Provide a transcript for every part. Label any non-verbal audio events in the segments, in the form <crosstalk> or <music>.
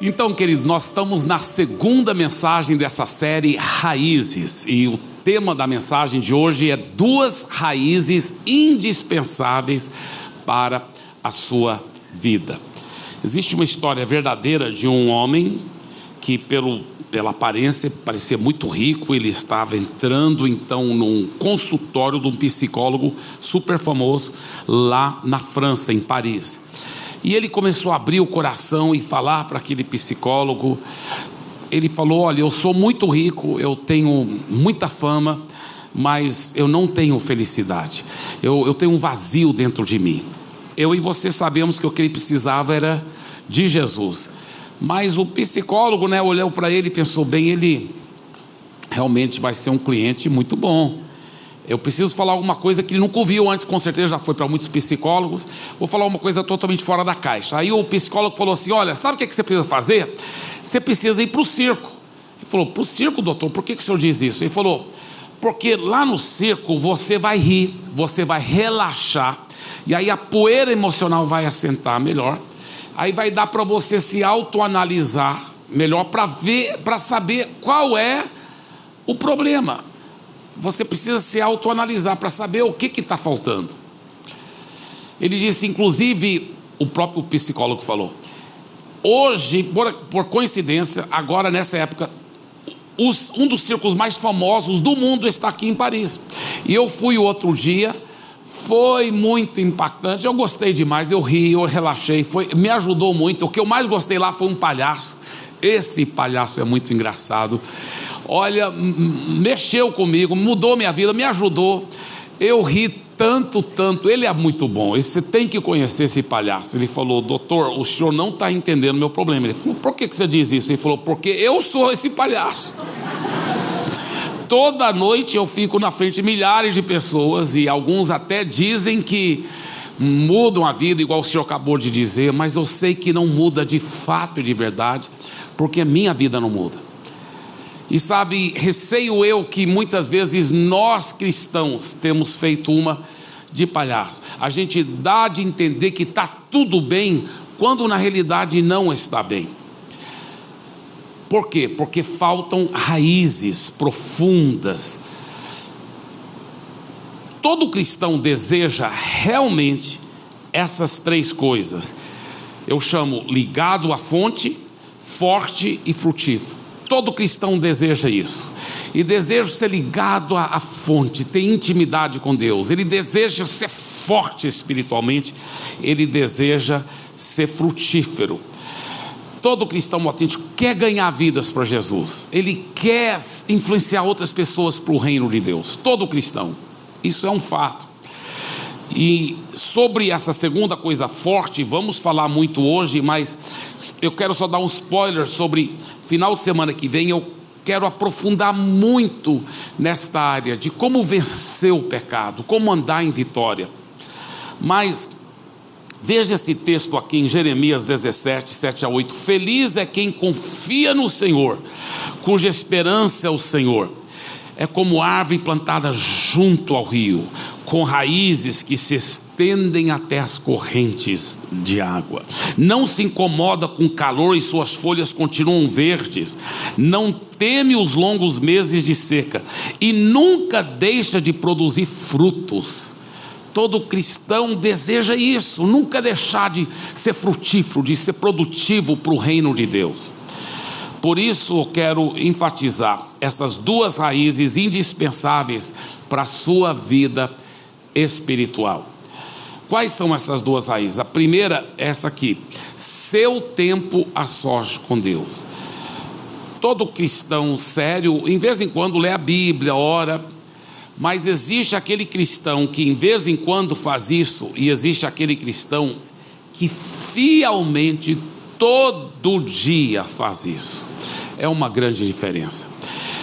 Então, queridos, nós estamos na segunda mensagem dessa série Raízes, e o tema da mensagem de hoje é duas raízes indispensáveis para a sua vida. Existe uma história verdadeira de um homem que, pelo, pela aparência, parecia muito rico. Ele estava entrando então num consultório de um psicólogo super famoso lá na França, em Paris. E ele começou a abrir o coração e falar para aquele psicólogo. Ele falou: Olha, eu sou muito rico, eu tenho muita fama, mas eu não tenho felicidade. Eu, eu tenho um vazio dentro de mim. Eu e você sabemos que o que ele precisava era de Jesus. Mas o psicólogo, né, olhou para ele e pensou: bem, ele realmente vai ser um cliente muito bom. Eu preciso falar alguma coisa que ele nunca ouviu antes, com certeza já foi para muitos psicólogos. Vou falar uma coisa totalmente fora da caixa. Aí o psicólogo falou assim: Olha, sabe o que, é que você precisa fazer? Você precisa ir para o circo. Ele falou: Para o circo, doutor, por que, que o senhor diz isso? Ele falou: Porque lá no circo você vai rir, você vai relaxar, e aí a poeira emocional vai assentar melhor. Aí vai dar para você se autoanalisar melhor para ver, para saber qual é o problema você precisa se autoanalisar para saber o que está faltando. Ele disse, inclusive, o próprio psicólogo falou: hoje, por, por coincidência, agora nessa época, os, um dos círculos mais famosos do mundo está aqui em Paris. E eu fui o outro dia, foi muito impactante. Eu gostei demais, eu ri, eu relaxei, foi, me ajudou muito. O que eu mais gostei lá foi um palhaço. Esse palhaço é muito engraçado olha, mexeu comigo, mudou minha vida, me ajudou. Eu ri tanto, tanto. Ele é muito bom. Você tem que conhecer esse palhaço. Ele falou, doutor, o senhor não está entendendo meu problema. Ele falou, por que, que você diz isso? Ele falou, porque eu sou esse palhaço. Toda noite eu fico na frente de milhares de pessoas e alguns até dizem que mudam a vida, igual o senhor acabou de dizer, mas eu sei que não muda de fato e de verdade, porque a minha vida não muda. E sabe, receio eu que muitas vezes nós cristãos temos feito uma de palhaço. A gente dá de entender que está tudo bem, quando na realidade não está bem. Por quê? Porque faltam raízes profundas. Todo cristão deseja realmente essas três coisas. Eu chamo ligado à fonte, forte e frutífero. Todo cristão deseja isso. E deseja ser ligado à, à, fonte, ter intimidade com Deus. Ele deseja ser forte espiritualmente. Ele deseja ser frutífero. Todo cristão autêntico quer ganhar vidas para Jesus. Ele quer influenciar outras pessoas para o reino de Deus. Todo cristão. Isso é um fato. E sobre essa segunda coisa forte, vamos falar muito hoje, mas eu quero só dar um spoiler sobre final de semana que vem. Eu quero aprofundar muito nesta área de como vencer o pecado, como andar em vitória. Mas veja esse texto aqui em Jeremias 17, 7 a 8. Feliz é quem confia no Senhor, cuja esperança é o Senhor é como árvore plantada junto ao rio, com raízes que se estendem até as correntes de água. Não se incomoda com calor e suas folhas continuam verdes. Não teme os longos meses de seca e nunca deixa de produzir frutos. Todo cristão deseja isso, nunca deixar de ser frutífero, de ser produtivo para o reino de Deus. Por isso eu quero enfatizar essas duas raízes indispensáveis para a sua vida espiritual. Quais são essas duas raízes? A primeira é essa aqui: seu tempo a sós com Deus. Todo cristão sério, em vez em quando lê a Bíblia, ora, mas existe aquele cristão que em vez em quando faz isso, e existe aquele cristão que fielmente todo dia faz isso. É uma grande diferença.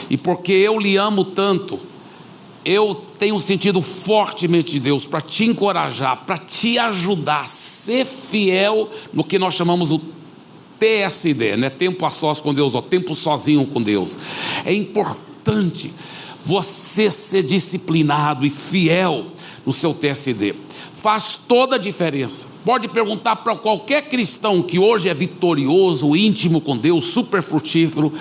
E porque eu lhe amo tanto, eu tenho sentido fortemente de Deus para te encorajar, para te ajudar a ser fiel no que nós chamamos o TSD, né? Tempo a sós com Deus, ou tempo sozinho com Deus. É importante você ser disciplinado e fiel no seu TSD. Faz toda a diferença. Pode perguntar para qualquer cristão que hoje é vitorioso, íntimo com Deus, super frutífero,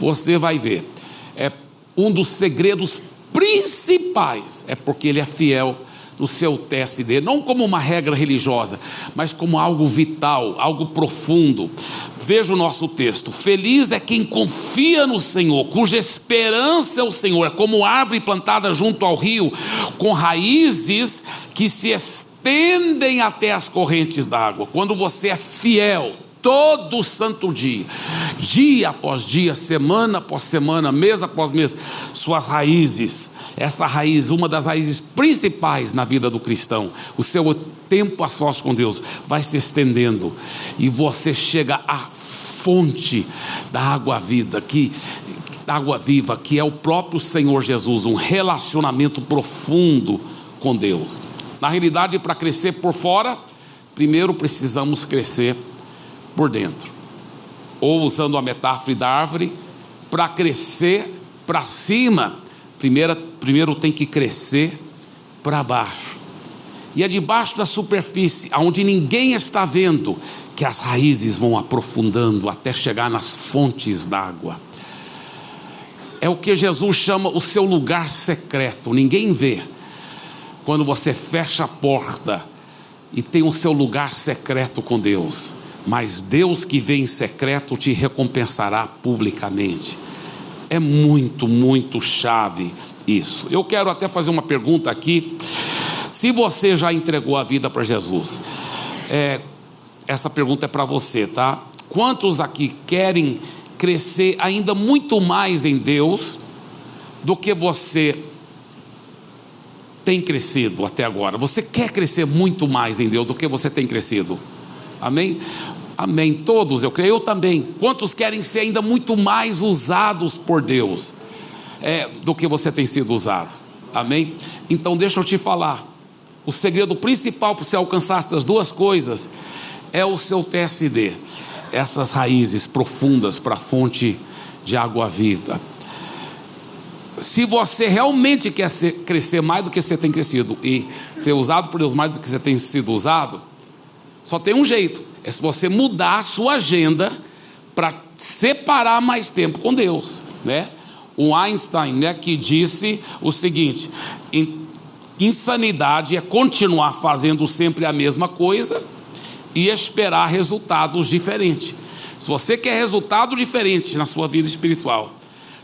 você vai ver. É um dos segredos principais é porque ele é fiel no seu TSD, não como uma regra religiosa, mas como algo vital, algo profundo. Veja o nosso texto: Feliz é quem confia no Senhor, cuja esperança é o Senhor, é como árvore plantada junto ao rio, com raízes que se estendem até as correntes d'água. Quando você é fiel, todo santo dia, dia após dia, semana após semana, mês após mês, suas raízes. Essa raiz, uma das raízes principais na vida do cristão, o seu tempo a sós com Deus, vai se estendendo. E você chega à fonte da água vida, que água viva, que é o próprio Senhor Jesus, um relacionamento profundo com Deus. Na realidade, para crescer por fora, primeiro precisamos crescer por dentro. Ou usando a metáfora da árvore, para crescer para cima, Primeiro, primeiro tem que crescer para baixo. E é debaixo da superfície, onde ninguém está vendo, que as raízes vão aprofundando até chegar nas fontes d'água. É o que Jesus chama o seu lugar secreto, ninguém vê. Quando você fecha a porta e tem o seu lugar secreto com Deus, mas Deus que vem em secreto te recompensará publicamente. É muito, muito chave isso. Eu quero até fazer uma pergunta aqui. Se você já entregou a vida para Jesus, é, essa pergunta é para você, tá? Quantos aqui querem crescer ainda muito mais em Deus do que você tem crescido até agora? Você quer crescer muito mais em Deus do que você tem crescido? Amém? Amém. Todos, eu creio, eu também. Quantos querem ser ainda muito mais usados por Deus é, do que você tem sido usado? Amém? Então, deixa eu te falar. O segredo principal para você alcançar essas duas coisas é o seu TSD, essas raízes profundas para a fonte de água viva. Se você realmente quer ser, crescer mais do que você tem crescido e ser usado por Deus mais do que você tem sido usado, só tem um jeito é se você mudar a sua agenda para separar mais tempo com Deus, né? O Einstein, né, que disse o seguinte: insanidade é continuar fazendo sempre a mesma coisa e esperar resultados diferentes. Se você quer resultado diferente na sua vida espiritual,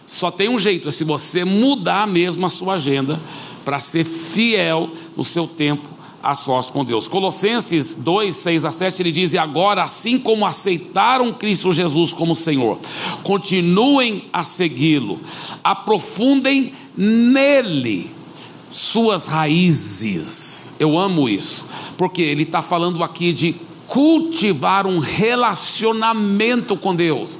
só tem um jeito, é se você mudar mesmo a sua agenda para ser fiel no seu tempo a sós com Deus. Colossenses 2, 6 a 7, ele diz: E agora, assim como aceitaram Cristo Jesus como Senhor, continuem a segui-lo, aprofundem nele suas raízes. Eu amo isso, porque ele está falando aqui de cultivar um relacionamento com Deus.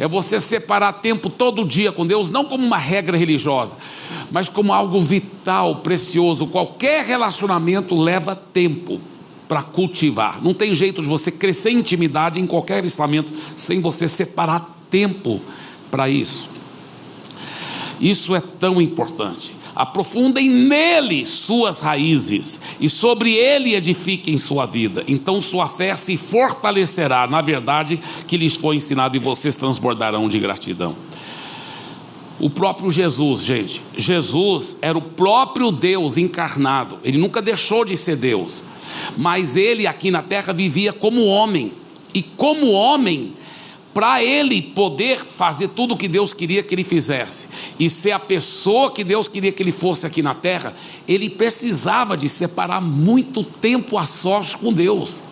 É você separar tempo todo dia com Deus, não como uma regra religiosa, mas como algo vital, precioso. Qualquer relacionamento leva tempo para cultivar. Não tem jeito de você crescer em intimidade em qualquer relacionamento sem você separar tempo para isso. Isso é tão importante aprofundem nele suas raízes e sobre ele edifiquem sua vida. Então sua fé se fortalecerá na verdade que lhes foi ensinado e vocês transbordarão de gratidão. O próprio Jesus, gente, Jesus era o próprio Deus encarnado, ele nunca deixou de ser Deus, mas ele aqui na terra vivia como homem, e como homem, para ele poder fazer tudo o que Deus queria que ele fizesse e ser a pessoa que Deus queria que ele fosse aqui na terra, ele precisava de separar muito tempo a sós com Deus.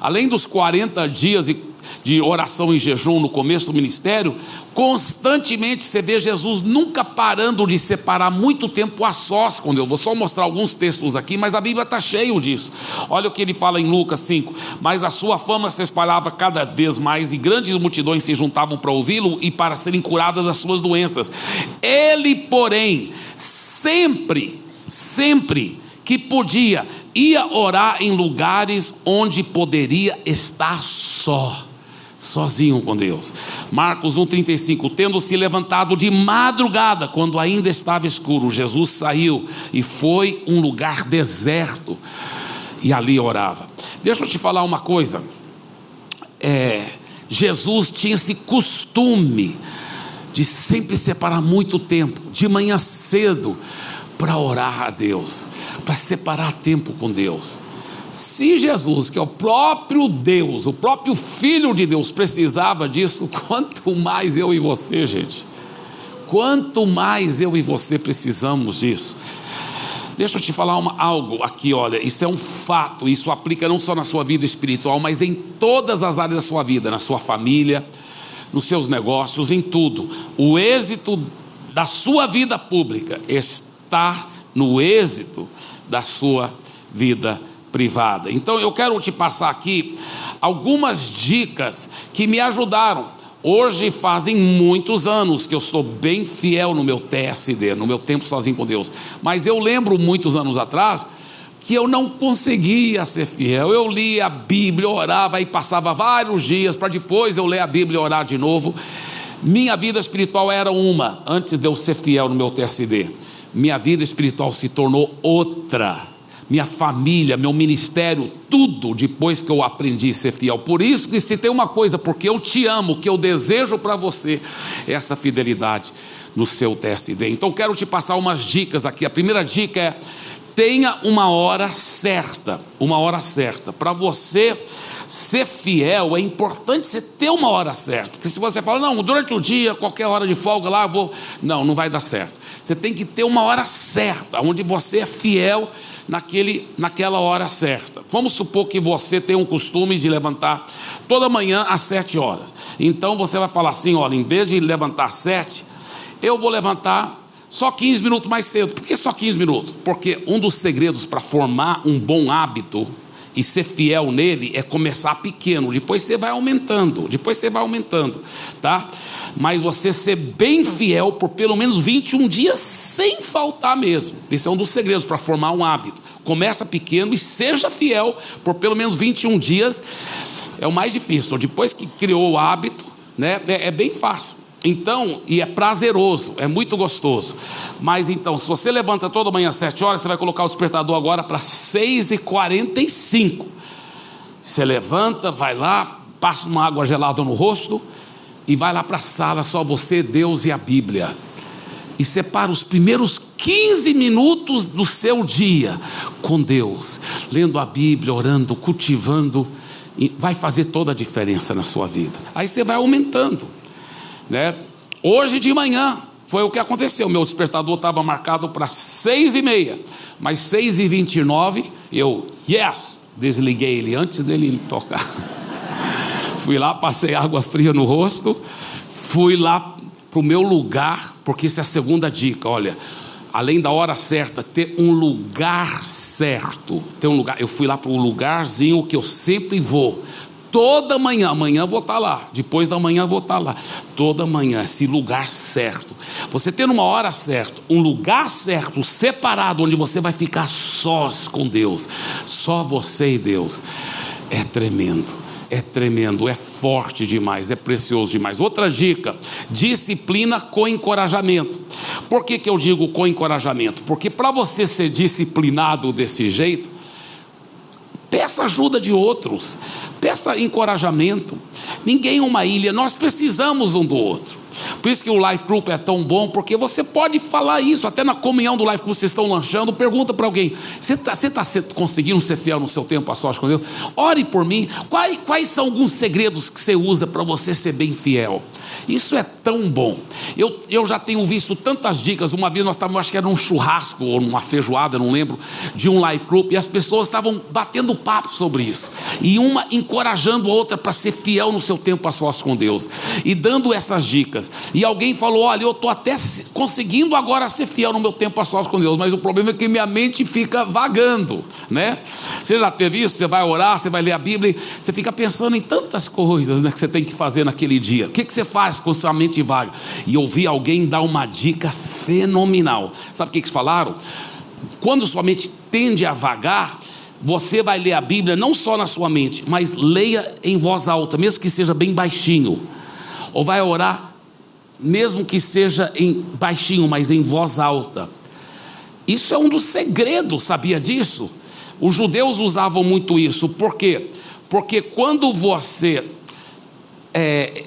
Além dos 40 dias e de oração e jejum no começo do ministério, constantemente você vê Jesus nunca parando de separar muito tempo a sós com Deus. Vou só mostrar alguns textos aqui, mas a Bíblia está cheio disso. Olha o que ele fala em Lucas 5: Mas a sua fama se espalhava cada vez mais, e grandes multidões se juntavam para ouvi-lo e para serem curadas das suas doenças. Ele, porém, sempre, sempre que podia, ia orar em lugares onde poderia estar só sozinho com Deus. Marcos 1,35: Tendo se levantado de madrugada, quando ainda estava escuro, Jesus saiu e foi um lugar deserto e ali orava. Deixa eu te falar uma coisa. É, Jesus tinha esse costume de sempre separar muito tempo, de manhã cedo, para orar a Deus, para separar tempo com Deus. Se Jesus, que é o próprio Deus, o próprio Filho de Deus, precisava disso, quanto mais eu e você, gente. Quanto mais eu e você precisamos disso. Deixa eu te falar uma, algo aqui, olha, isso é um fato, isso aplica não só na sua vida espiritual, mas em todas as áreas da sua vida, na sua família, nos seus negócios, em tudo. O êxito da sua vida pública está no êxito da sua vida. Então eu quero te passar aqui algumas dicas que me ajudaram. Hoje fazem muitos anos que eu sou bem fiel no meu TSD, no meu tempo sozinho com Deus. Mas eu lembro muitos anos atrás que eu não conseguia ser fiel. Eu lia a Bíblia, orava e passava vários dias para depois eu ler a Bíblia e orar de novo. Minha vida espiritual era uma antes de eu ser fiel no meu TSD. Minha vida espiritual se tornou outra minha família, meu ministério, tudo depois que eu aprendi a ser fiel. Por isso que se tem uma coisa, porque eu te amo, que eu desejo para você, é essa fidelidade no seu TSD. Então quero te passar umas dicas aqui. A primeira dica é tenha uma hora certa, uma hora certa. Para você ser fiel, é importante você ter uma hora certa. Porque se você fala, não, durante o dia, qualquer hora de folga lá, vou. Não, não vai dar certo. Você tem que ter uma hora certa, onde você é fiel naquele, naquela hora certa. Vamos supor que você tem um costume de levantar toda manhã às sete horas. Então você vai falar assim: olha, em vez de levantar às sete, eu vou levantar só 15 minutos mais cedo. Por que só 15 minutos? Porque um dos segredos para formar um bom hábito e ser fiel nele é começar pequeno, depois você vai aumentando, depois você vai aumentando, tá? Mas você ser bem fiel por pelo menos 21 dias sem faltar mesmo. Esse é um dos segredos para formar um hábito. Começa pequeno e seja fiel por pelo menos 21 dias. É o mais difícil. Depois que criou o hábito, né, é, é bem fácil. Então, e é prazeroso, é muito gostoso. Mas então, se você levanta toda manhã às 7 horas, você vai colocar o despertador agora para 6h45. Você levanta, vai lá, passa uma água gelada no rosto e vai lá para a sala, só você, Deus e a Bíblia. E separa os primeiros 15 minutos do seu dia com Deus, lendo a Bíblia, orando, cultivando, vai fazer toda a diferença na sua vida. Aí você vai aumentando. Né? Hoje de manhã foi o que aconteceu. Meu despertador estava marcado para seis e meia, mas seis e vinte e nove eu yes desliguei ele antes dele <laughs> tocar. fui lá, passei água fria no rosto, fui lá para o meu lugar, porque essa é a segunda dica. Olha, além da hora certa, ter um lugar certo. Ter um lugar. Eu fui lá para o lugarzinho que eu sempre vou toda manhã, amanhã vou estar lá, depois da manhã vou estar lá, toda manhã, esse lugar certo. Você ter uma hora certa, um lugar certo, separado, onde você vai ficar sós com Deus, só você e Deus, é tremendo. É tremendo, é forte demais, é precioso demais. Outra dica: disciplina com encorajamento. Por que, que eu digo com encorajamento? Porque para você ser disciplinado desse jeito, Peça ajuda de outros, peça encorajamento. Ninguém é uma ilha, nós precisamos um do outro. Por isso que o Life Group é tão bom, porque você pode falar isso, até na comunhão do Life que vocês estão lanchando, pergunta para alguém: você está tá conseguindo ser fiel no seu tempo a sós com Deus? Ore por mim. Quais, quais são alguns segredos que você usa para você ser bem fiel? Isso é tão bom. Eu, eu já tenho visto tantas dicas. Uma vez nós estávamos, acho que era um churrasco ou uma feijoada, não lembro, de um life group, e as pessoas estavam batendo papo sobre isso. E uma encorajando a outra para ser fiel no seu tempo a sós com Deus. E dando essas dicas. E alguém falou: Olha, eu estou até conseguindo agora ser fiel no meu tempo a sós com Deus, mas o problema é que minha mente fica vagando, né? Você já teve isso? Você vai orar, você vai ler a Bíblia, você fica pensando em tantas coisas né, que você tem que fazer naquele dia. O que, que você faz com sua mente vaga? E ouvi alguém dar uma dica fenomenal. Sabe o que eles falaram? Quando sua mente tende a vagar, você vai ler a Bíblia não só na sua mente, mas leia em voz alta, mesmo que seja bem baixinho. Ou vai orar, mesmo que seja em baixinho, mas em voz alta. Isso é um dos segredos, sabia disso? Os judeus usavam muito isso, por quê? Porque quando você é,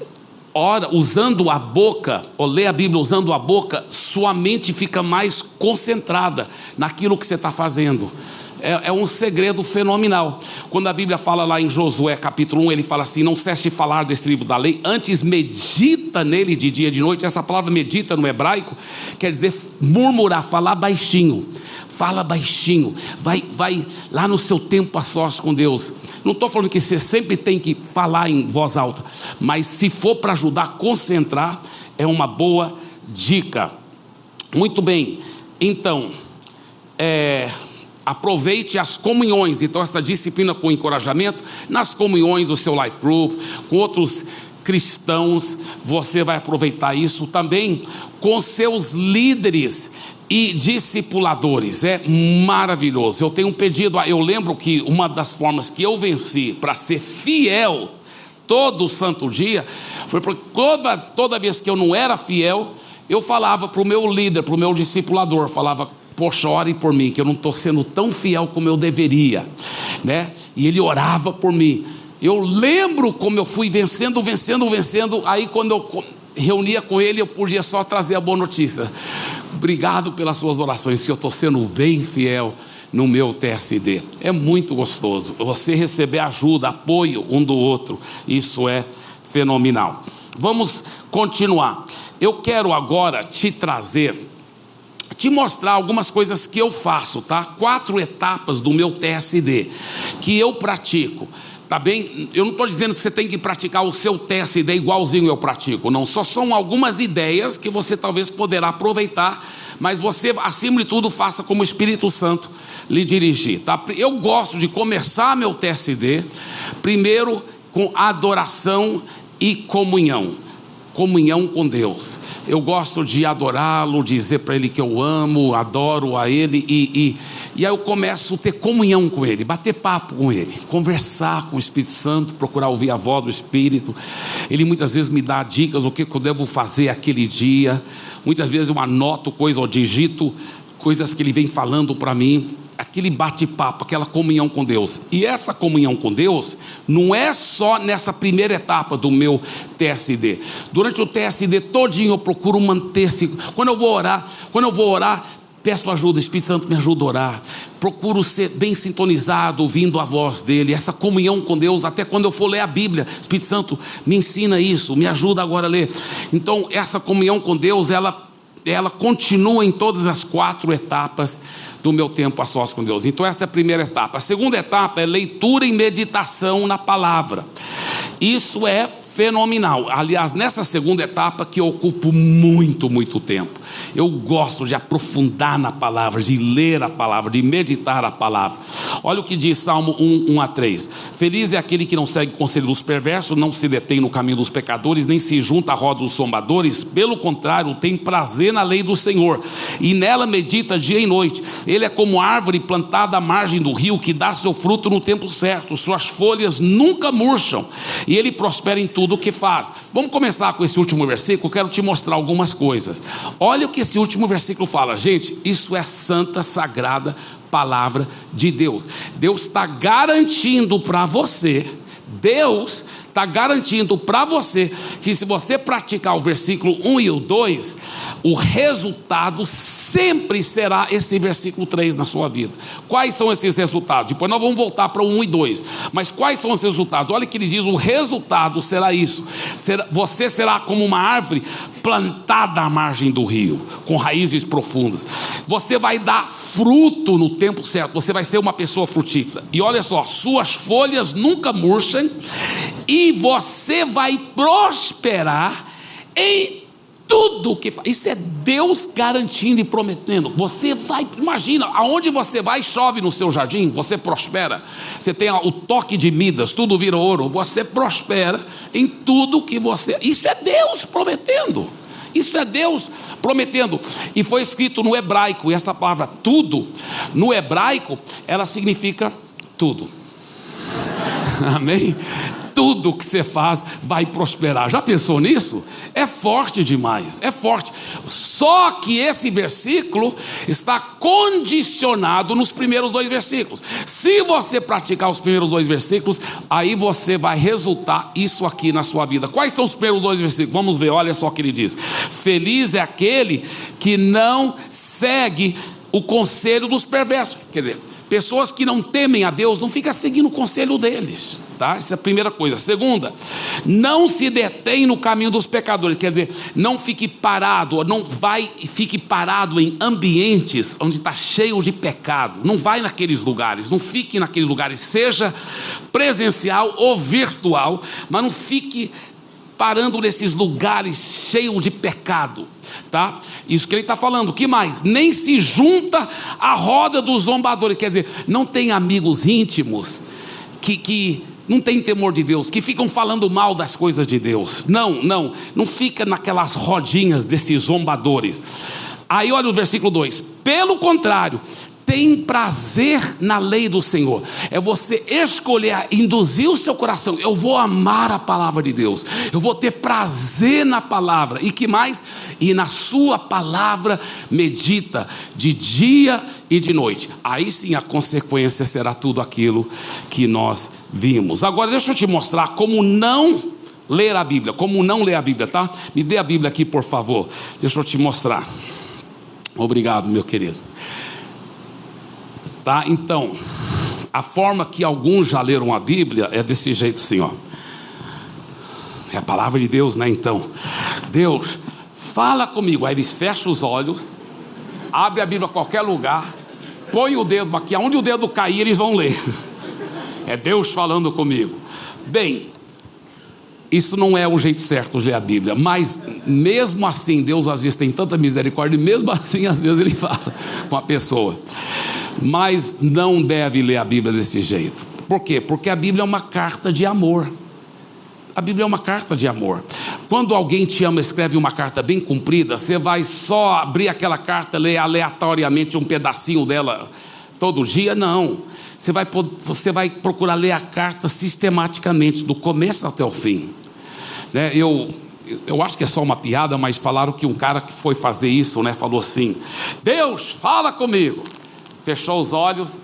ora usando a boca, ou lê a Bíblia usando a boca, sua mente fica mais concentrada naquilo que você está fazendo. É, é, um segredo fenomenal. Quando a Bíblia fala lá em Josué capítulo 1, ele fala assim: Não cesse de falar desse livro da lei, antes medita nele de dia e de noite. Essa palavra medita no hebraico quer dizer murmurar, falar baixinho. Fala baixinho, vai, vai lá no seu tempo a sós com Deus. Não estou falando que você sempre tem que falar em voz alta, mas se for para ajudar a concentrar, é uma boa dica. Muito bem, então, é, aproveite as comunhões, então, essa disciplina com encorajamento, nas comunhões do seu life group, com outros cristãos, você vai aproveitar isso também com seus líderes e discipuladores. É maravilhoso. Eu tenho um pedido, eu lembro que uma das formas que eu venci para ser fiel todo santo dia foi porque toda, toda vez que eu não era fiel, eu falava para o meu líder, para o meu discipulador, falava, poxa, ore por mim, que eu não estou sendo tão fiel como eu deveria, né? E ele orava por mim. Eu lembro como eu fui vencendo, vencendo, vencendo. Aí quando eu reunia com ele, eu podia só trazer a boa notícia. Obrigado pelas suas orações, que eu estou sendo bem fiel no meu TSD. É muito gostoso. Você receber ajuda, apoio um do outro, isso é fenomenal. Vamos continuar. Eu quero agora te trazer, te mostrar algumas coisas que eu faço, tá? Quatro etapas do meu TSD que eu pratico. Tá bem? Eu não estou dizendo que você tem que praticar o seu TSD igualzinho eu pratico, não. Só são algumas ideias que você talvez poderá aproveitar, mas você, acima de tudo, faça como o Espírito Santo lhe dirigir. Tá? Eu gosto de começar meu TSD primeiro com adoração e comunhão comunhão com Deus. Eu gosto de adorá-lo, dizer para Ele que eu amo, adoro a Ele, e, e, e aí eu começo a ter comunhão com Ele, bater papo com Ele, conversar com o Espírito Santo, procurar ouvir a voz do Espírito. Ele muitas vezes me dá dicas o que eu devo fazer aquele dia. Muitas vezes eu anoto coisas, ou digito coisas que Ele vem falando para mim aquele bate-papo, aquela comunhão com Deus. E essa comunhão com Deus não é só nessa primeira etapa do meu TSD. Durante o TSD todinho eu procuro manter-se. Quando eu vou orar, quando eu vou orar, peço ajuda, Espírito Santo me ajuda a orar. Procuro ser bem sintonizado, ouvindo a voz dele, essa comunhão com Deus, até quando eu for ler a Bíblia. Espírito Santo, me ensina isso, me ajuda agora a ler. Então, essa comunhão com Deus, ela ela continua em todas as quatro etapas do meu tempo a sós com Deus. Então, essa é a primeira etapa. A segunda etapa é leitura e meditação na palavra. Isso é fenomenal. Aliás, nessa segunda etapa que eu ocupo muito, muito tempo. Eu gosto de aprofundar na palavra, de ler a palavra, de meditar a palavra. Olha o que diz Salmo 1, 1 a 3. Feliz é aquele que não segue o conselho dos perversos, não se detém no caminho dos pecadores, nem se junta à roda dos sombadores. Pelo contrário, tem prazer na lei do Senhor e nela medita dia e noite. Ele é como árvore plantada à margem do rio que dá seu fruto no tempo certo, suas folhas nunca murcham e ele prospera em tudo tudo o que faz. Vamos começar com esse último versículo, quero te mostrar algumas coisas. Olha o que esse último versículo fala, gente, isso é santa, sagrada palavra de Deus. Deus está garantindo para você, Deus está garantindo para você que se você praticar o versículo 1 e o 2, o resultado sempre será esse versículo 3 na sua vida. Quais são esses resultados? Depois nós vamos voltar para o 1 e 2. Mas quais são os resultados? Olha que ele diz: o resultado será isso. você será como uma árvore plantada à margem do rio, com raízes profundas. Você vai dar fruto no tempo certo, você vai ser uma pessoa frutífera. E olha só, suas folhas nunca murcham e você vai prosperar em tudo que faz. Isso é Deus garantindo e prometendo. Você vai, imagina, aonde você vai, chove no seu jardim, você prospera. Você tem o toque de Midas, tudo vira ouro. Você prospera em tudo que você. Isso é Deus prometendo. Isso é Deus prometendo. E foi escrito no hebraico, e essa palavra tudo, no hebraico, ela significa Tudo. <laughs> Amém? Tudo que você faz vai prosperar. Já pensou nisso? É forte demais, é forte. Só que esse versículo está condicionado nos primeiros dois versículos. Se você praticar os primeiros dois versículos, aí você vai resultar isso aqui na sua vida. Quais são os primeiros dois versículos? Vamos ver, olha só o que ele diz: Feliz é aquele que não segue o conselho dos perversos. Quer dizer, pessoas que não temem a Deus não ficam seguindo o conselho deles tá? Essa é a primeira coisa. Segunda, não se detém no caminho dos pecadores, quer dizer, não fique parado, não vai fique parado em ambientes onde está cheio de pecado. Não vai naqueles lugares, não fique naqueles lugares, seja presencial ou virtual, mas não fique parando nesses lugares cheios de pecado, tá? Isso que ele está falando. O que mais? Nem se junta à roda dos zombadores, quer dizer, não tem amigos íntimos que, que não tem temor de Deus, que ficam falando mal das coisas de Deus. Não, não, não fica naquelas rodinhas desses zombadores. Aí olha o versículo 2: pelo contrário, tem prazer na lei do Senhor. É você escolher, induzir o seu coração. Eu vou amar a palavra de Deus. Eu vou ter prazer na palavra. E que mais? E na sua palavra medita de dia e de noite. Aí sim a consequência será tudo aquilo que nós vimos. Agora deixa eu te mostrar como não ler a Bíblia, como não ler a Bíblia, tá? Me dê a Bíblia aqui, por favor. Deixa eu te mostrar. Obrigado, meu querido. Tá? Então, a forma que alguns já leram a Bíblia é desse jeito assim, ó. É a palavra de Deus, né? Então, Deus, fala comigo. Aí eles fecham os olhos, abre a Bíblia a qualquer lugar, põe o dedo aqui, aonde o dedo cair, eles vão ler. É Deus falando comigo. Bem, isso não é o jeito certo de ler a Bíblia, mas mesmo assim, Deus às vezes tem tanta misericórdia, e mesmo <laughs> assim, às vezes, Ele fala com a pessoa mas não deve ler a Bíblia desse jeito. Por quê? Porque a Bíblia é uma carta de amor. A Bíblia é uma carta de amor. Quando alguém te ama, escreve uma carta bem comprida, você vai só abrir aquela carta, ler aleatoriamente um pedacinho dela todo dia? Não. Você vai, você vai procurar ler a carta sistematicamente, do começo até o fim. Né? Eu, eu acho que é só uma piada, mas falaram que um cara que foi fazer isso, né, falou assim: Deus, fala comigo fechou os olhos,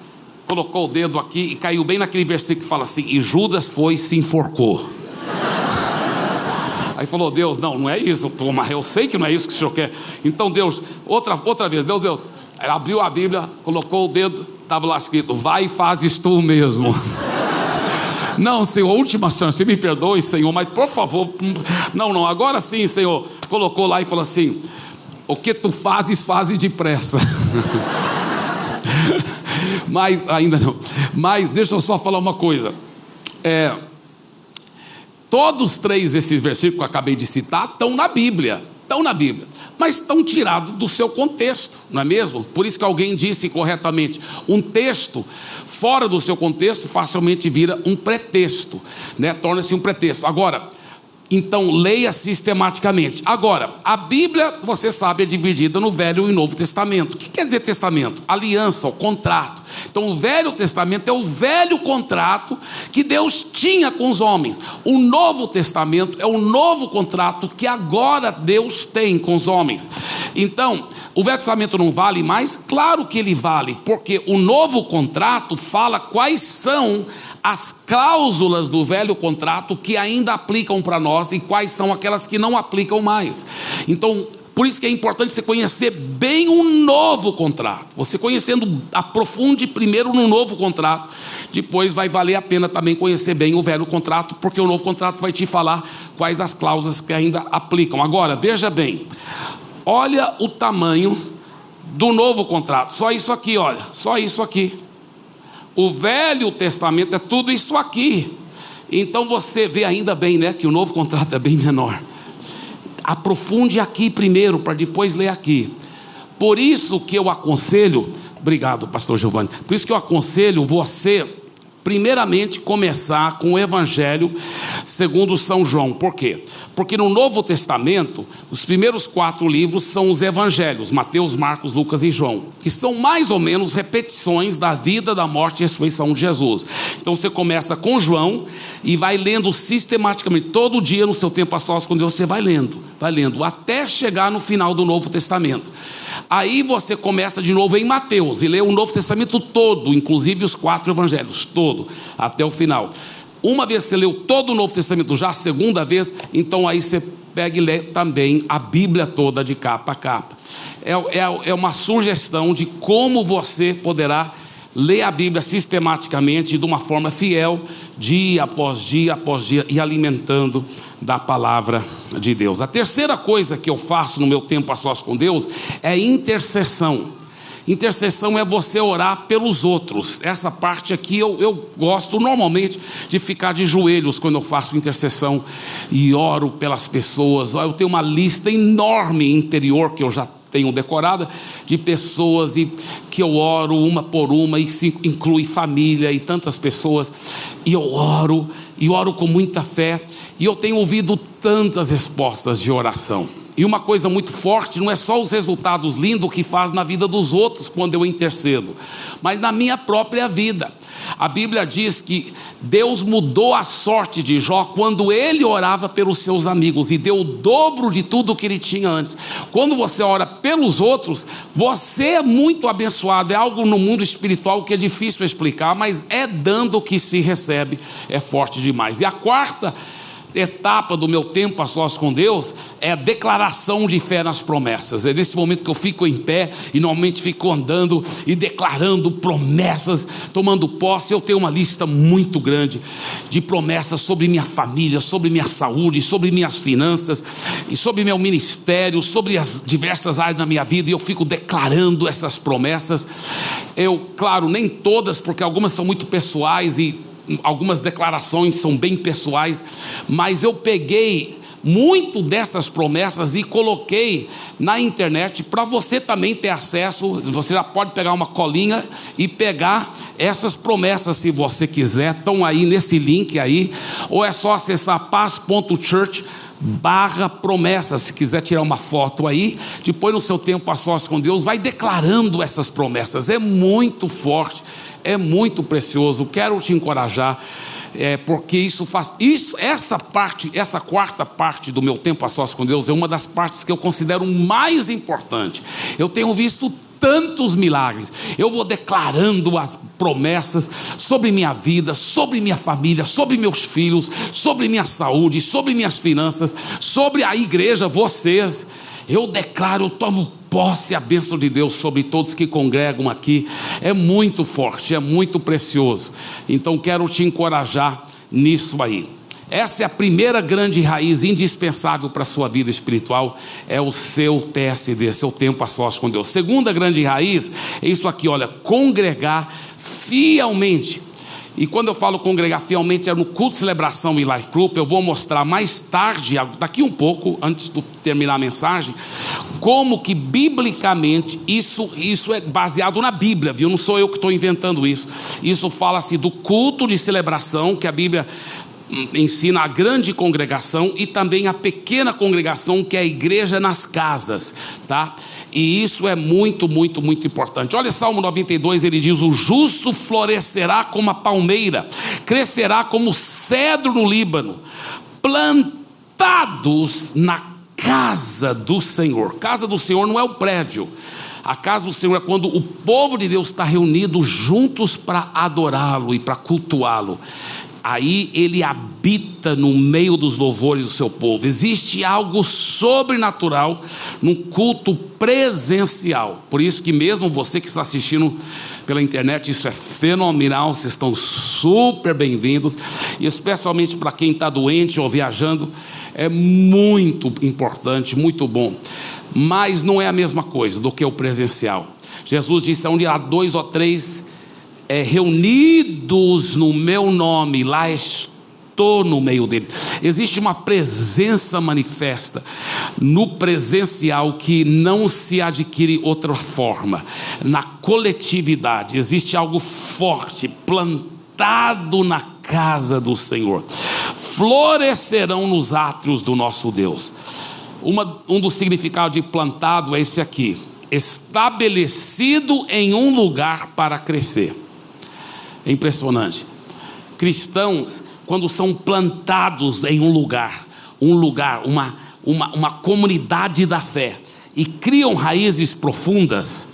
colocou o dedo aqui e caiu bem naquele versículo que fala assim: E Judas foi e se enforcou. <laughs> Aí falou: Deus, não, não é isso, mas eu sei que não é isso que o senhor quer. Então, Deus, outra, outra vez, Deus, Deus. Abriu a Bíblia, colocou o dedo, estava lá escrito: Vai e fazes tu mesmo. <laughs> Não, Senhor, última chance, me perdoe, Senhor, mas por favor, não, não, agora sim, Senhor. Colocou lá e falou assim: O que tu fazes, fazes depressa. <laughs> <laughs> Mas, ainda não. Mas, deixa eu só falar uma coisa. É, todos três esses versículos que eu acabei de citar estão na Bíblia. Estão na Bíblia, mas estão tirados do seu contexto, não é mesmo? Por isso que alguém disse corretamente: um texto fora do seu contexto facilmente vira um pretexto, né? torna-se um pretexto. Agora, então, leia sistematicamente. Agora, a Bíblia, você sabe, é dividida no Velho e Novo Testamento. O que quer dizer testamento? Aliança, o contrato. Então, o Velho Testamento é o velho contrato que Deus tinha com os homens. O Novo Testamento é o novo contrato que agora Deus tem com os homens. Então, o Velho Testamento não vale mais? Claro que ele vale, porque o novo contrato fala quais são as cláusulas do velho contrato que ainda aplicam para nós e quais são aquelas que não aplicam mais. Então, por isso que é importante você conhecer bem um novo contrato. Você conhecendo, aprofunde primeiro no novo contrato, depois vai valer a pena também conhecer bem o velho contrato, porque o novo contrato vai te falar quais as cláusulas que ainda aplicam. Agora, veja bem, olha o tamanho do novo contrato. Só isso aqui, olha, só isso aqui. O Velho Testamento é tudo isso aqui. Então você vê ainda bem, né, que o novo contrato é bem menor. Aprofunde aqui primeiro para depois ler aqui. Por isso que eu aconselho, obrigado, pastor Giovanni. Por isso que eu aconselho você primeiramente começar com o Evangelho segundo São João. Por quê? Porque no Novo Testamento, os primeiros quatro livros são os Evangelhos: Mateus, Marcos, Lucas e João. E são mais ou menos repetições da vida, da morte e ressurreição de Jesus. Então você começa com João e vai lendo sistematicamente, todo dia no seu tempo a sós com Deus, você vai lendo, vai lendo, até chegar no final do Novo Testamento. Aí você começa de novo em Mateus e lê o Novo Testamento todo, inclusive os quatro evangelhos, todo, até o final. Uma vez que você leu todo o Novo Testamento, já a segunda vez, então aí você pega e lê também a Bíblia toda de capa a capa. É, é, é uma sugestão de como você poderá ler a Bíblia sistematicamente, de uma forma fiel, dia após dia após dia, e alimentando da palavra de Deus. A terceira coisa que eu faço no meu tempo a sós com Deus é intercessão. Intercessão é você orar pelos outros. Essa parte aqui eu, eu gosto normalmente de ficar de joelhos quando eu faço intercessão e oro pelas pessoas. Eu tenho uma lista enorme interior que eu já tenho decorada de pessoas e que eu oro uma por uma e se inclui família e tantas pessoas e eu oro e oro com muita fé e eu tenho ouvido tantas respostas de oração. E uma coisa muito forte não é só os resultados lindos que faz na vida dos outros quando eu intercedo, mas na minha própria vida. A Bíblia diz que Deus mudou a sorte de Jó quando ele orava pelos seus amigos e deu o dobro de tudo que ele tinha antes. Quando você ora pelos outros, você é muito abençoado. É algo no mundo espiritual que é difícil explicar, mas é dando que se recebe, é forte demais. E a quarta etapa do meu tempo a sós com Deus é a declaração de fé nas promessas. É nesse momento que eu fico em pé e normalmente fico andando e declarando promessas, tomando posse. Eu tenho uma lista muito grande de promessas sobre minha família, sobre minha saúde, sobre minhas finanças e sobre meu ministério, sobre as diversas áreas da minha vida e eu fico declarando essas promessas. Eu, claro, nem todas, porque algumas são muito pessoais e algumas declarações são bem pessoais, mas eu peguei muito dessas promessas e coloquei na internet para você também ter acesso. Você já pode pegar uma colinha e pegar essas promessas se você quiser. Estão aí nesse link aí, ou é só acessar paz.church barra. Se quiser tirar uma foto aí, depois no seu tempo a sós com Deus, vai declarando essas promessas. É muito forte é muito precioso. Quero te encorajar, é, porque isso faz. Isso, essa parte, essa quarta parte do meu tempo a sós com Deus é uma das partes que eu considero mais importante. Eu tenho visto tantos milagres. Eu vou declarando as promessas sobre minha vida, sobre minha família, sobre meus filhos, sobre minha saúde, sobre minhas finanças, sobre a igreja, vocês. Eu declaro, eu tomo posse a bênção de Deus sobre todos que congregam aqui. É muito forte, é muito precioso. Então quero te encorajar nisso aí. Essa é a primeira grande raiz indispensável para a sua vida espiritual, é o seu TSD, seu tempo a sós com Deus. Segunda grande raiz é isso aqui, olha, congregar fielmente e quando eu falo congregar fielmente, é no culto de celebração e life group. Eu vou mostrar mais tarde, daqui um pouco, antes de terminar a mensagem, como que biblicamente isso, isso é baseado na Bíblia, viu? Não sou eu que estou inventando isso. Isso fala-se do culto de celebração, que a Bíblia hum, ensina a grande congregação e também a pequena congregação, que é a igreja nas casas, tá? E isso é muito, muito, muito importante. Olha Salmo 92, ele diz: O justo florescerá como a palmeira, crescerá como cedro no Líbano, plantados na casa do Senhor. Casa do Senhor não é o prédio. A casa do Senhor é quando o povo de Deus está reunido juntos para adorá-lo e para cultuá-lo aí ele habita no meio dos louvores do seu povo. Existe algo sobrenatural num culto presencial. Por isso que mesmo você que está assistindo pela internet, isso é fenomenal, vocês estão super bem-vindos, e especialmente para quem está doente ou viajando, é muito importante, muito bom. Mas não é a mesma coisa do que o presencial. Jesus disse: onde há dois ou três é, reunidos no meu nome, lá estou no meio deles. Existe uma presença manifesta no presencial que não se adquire outra forma. Na coletividade existe algo forte, plantado na casa do Senhor, florescerão nos átrios do nosso Deus. Uma, um dos significados de plantado é esse aqui: estabelecido em um lugar para crescer. É impressionante. Cristãos, quando são plantados em um lugar, um lugar, uma, uma, uma comunidade da fé, e criam raízes profundas,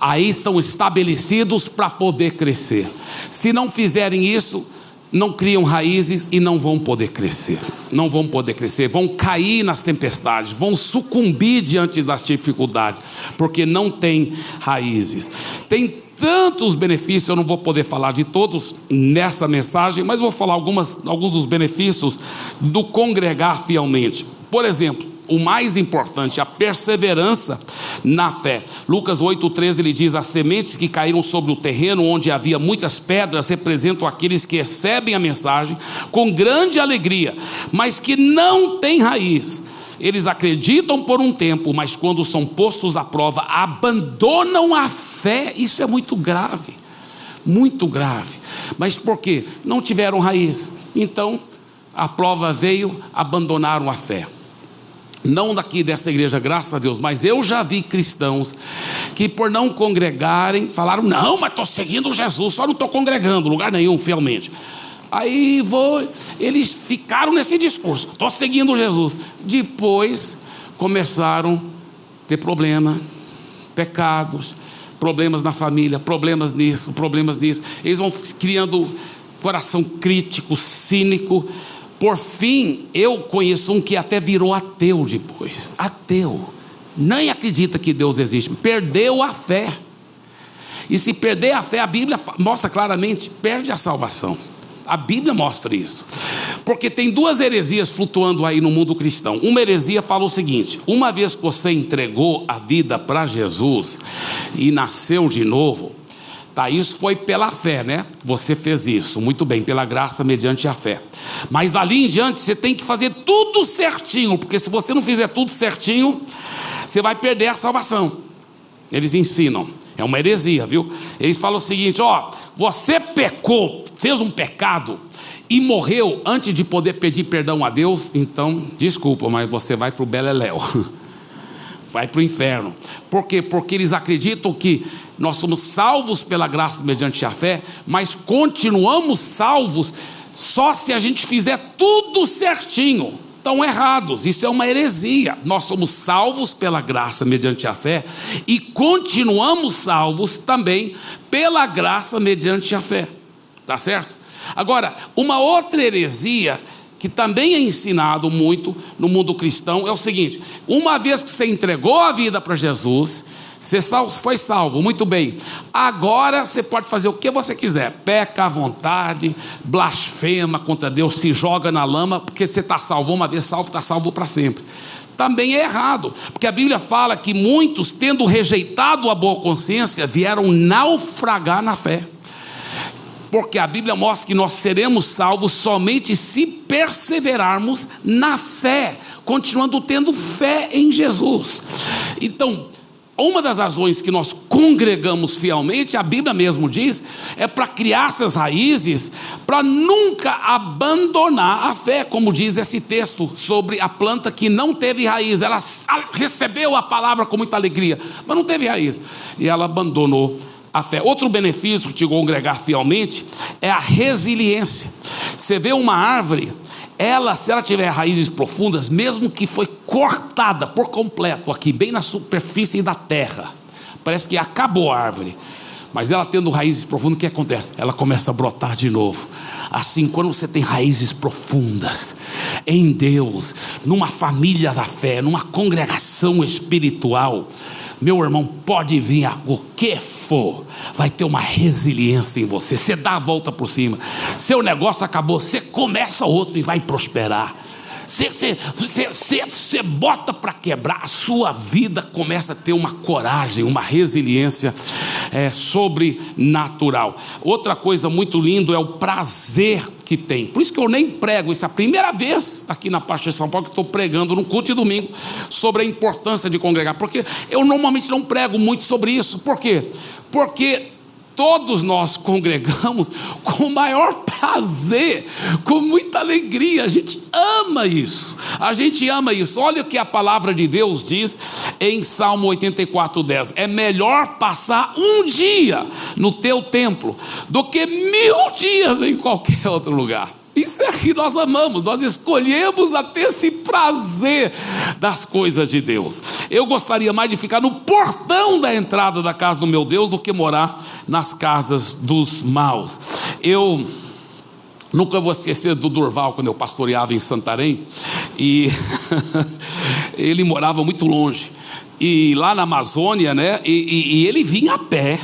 aí estão estabelecidos para poder crescer. Se não fizerem isso, não criam raízes e não vão poder crescer. Não vão poder crescer, vão cair nas tempestades, vão sucumbir diante das dificuldades, porque não tem raízes. Tem tantos benefícios, eu não vou poder falar de todos nessa mensagem, mas vou falar algumas, alguns dos benefícios do congregar fielmente. Por exemplo, o mais importante, a perseverança na fé. Lucas 8,13 ele diz: As sementes que caíram sobre o terreno onde havia muitas pedras representam aqueles que recebem a mensagem com grande alegria, mas que não têm raiz. Eles acreditam por um tempo, mas quando são postos à prova, abandonam a fé. Isso é muito grave, muito grave. Mas por quê? Não tiveram raiz. Então, a prova veio, abandonaram a fé não daqui dessa igreja, graças a Deus, mas eu já vi cristãos que, por não congregarem, falaram: não, mas estou seguindo Jesus, só não estou congregando, lugar nenhum, fielmente. Aí vou, eles ficaram nesse discurso, estou seguindo Jesus. Depois começaram a ter problema, pecados, problemas na família, problemas nisso, problemas nisso. Eles vão criando coração crítico, cínico por fim, eu conheço um que até virou ateu depois. Ateu. Nem acredita que Deus existe. Perdeu a fé. E se perder a fé, a Bíblia mostra claramente: perde a salvação. A Bíblia mostra isso. Porque tem duas heresias flutuando aí no mundo cristão. Uma heresia fala o seguinte: uma vez que você entregou a vida para Jesus e nasceu de novo, Tá, isso foi pela fé, né? Você fez isso, muito bem, pela graça mediante a fé. Mas dali em diante você tem que fazer tudo certinho, porque se você não fizer tudo certinho, você vai perder a salvação. Eles ensinam, é uma heresia, viu? Eles falam o seguinte: ó, você pecou, fez um pecado e morreu antes de poder pedir perdão a Deus, então, desculpa, mas você vai para o Beleléu. <laughs> vai para o inferno. Por quê? Porque eles acreditam que nós somos salvos pela graça mediante a fé, mas continuamos salvos só se a gente fizer tudo certinho. Estão errados, isso é uma heresia. Nós somos salvos pela graça mediante a fé e continuamos salvos também pela graça mediante a fé. Tá certo? Agora, uma outra heresia que também é ensinado muito no mundo cristão, é o seguinte: uma vez que você entregou a vida para Jesus, você foi salvo, muito bem. Agora você pode fazer o que você quiser, peca à vontade, blasfema contra Deus, se joga na lama, porque você está salvo uma vez salvo, está salvo para sempre. Também é errado, porque a Bíblia fala que muitos, tendo rejeitado a boa consciência, vieram naufragar na fé porque a Bíblia mostra que nós seremos salvos somente se perseverarmos na fé, continuando tendo fé em Jesus. Então, uma das razões que nós congregamos fielmente, a Bíblia mesmo diz, é para criar essas raízes, para nunca abandonar a fé, como diz esse texto sobre a planta que não teve raiz. Ela recebeu a palavra com muita alegria, mas não teve raiz, e ela abandonou a fé. Outro benefício de congregar fielmente é a resiliência. Você vê uma árvore, ela, se ela tiver raízes profundas, mesmo que foi cortada por completo aqui, bem na superfície da terra, parece que acabou a árvore. Mas ela tendo raízes profundas, o que acontece? Ela começa a brotar de novo. Assim, quando você tem raízes profundas em Deus, numa família da fé, numa congregação espiritual, meu irmão, pode vir o que for, vai ter uma resiliência em você. Você dá a volta por cima. Seu negócio acabou, você começa outro e vai prosperar. Você, você, você, você bota para quebrar, a sua vida começa a ter uma coragem, uma resiliência é, sobrenatural. Outra coisa muito linda é o prazer que tem. Por isso que eu nem prego, isso é a primeira vez aqui na parte de São Paulo que estou pregando no culto de domingo sobre a importância de congregar. Porque eu normalmente não prego muito sobre isso. Por quê? Porque todos nós congregamos com o maior prazer, com muita alegria. A gente ama isso. A gente ama isso. Olha o que a palavra de Deus diz em Salmo 84:10. É melhor passar um dia no teu templo do que mil dias em qualquer outro lugar. Isso é que nós amamos, nós escolhemos a ter esse prazer das coisas de Deus. Eu gostaria mais de ficar no portão da entrada da casa do meu Deus do que morar nas casas dos maus. Eu Nunca vou esquecer do Durval quando eu pastoreava em Santarém e <laughs> ele morava muito longe e lá na Amazônia, né? E, e, e ele vinha a pé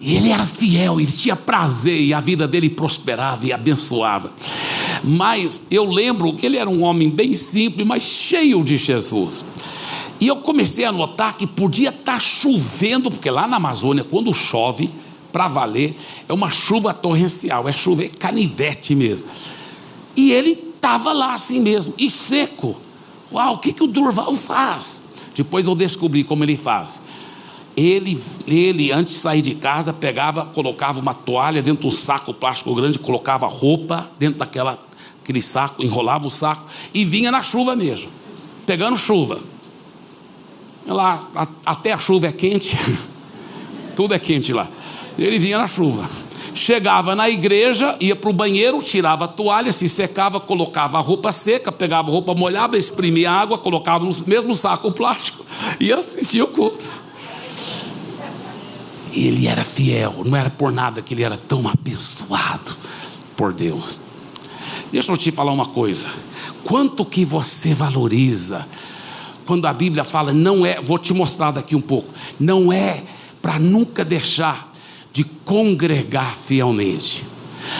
e ele era fiel, ele tinha prazer e a vida dele prosperava e abençoava. Mas eu lembro que ele era um homem bem simples, mas cheio de Jesus. E eu comecei a notar que podia estar chovendo, porque lá na Amazônia, quando chove, para valer, é uma chuva torrencial, é chover canivete mesmo. E ele estava lá assim mesmo, e seco. Uau, o que, que o Durval faz? Depois eu descobri como ele faz. Ele, ele, antes de sair de casa, pegava, colocava uma toalha dentro do saco plástico grande, colocava roupa dentro daquela, aquele saco, enrolava o saco e vinha na chuva mesmo, pegando chuva. Lá, a, até a chuva é quente, <laughs> tudo é quente lá. Ele vinha na chuva. Chegava na igreja, ia para o banheiro, tirava a toalha, se secava, colocava a roupa seca, pegava a roupa molhada, exprimia água, colocava no mesmo saco plástico <laughs> e assistia o culto ele era fiel, não era por nada que ele era tão abençoado por Deus. Deixa eu te falar uma coisa. Quanto que você valoriza quando a Bíblia fala não é, vou te mostrar daqui um pouco, não é para nunca deixar de congregar fielmente.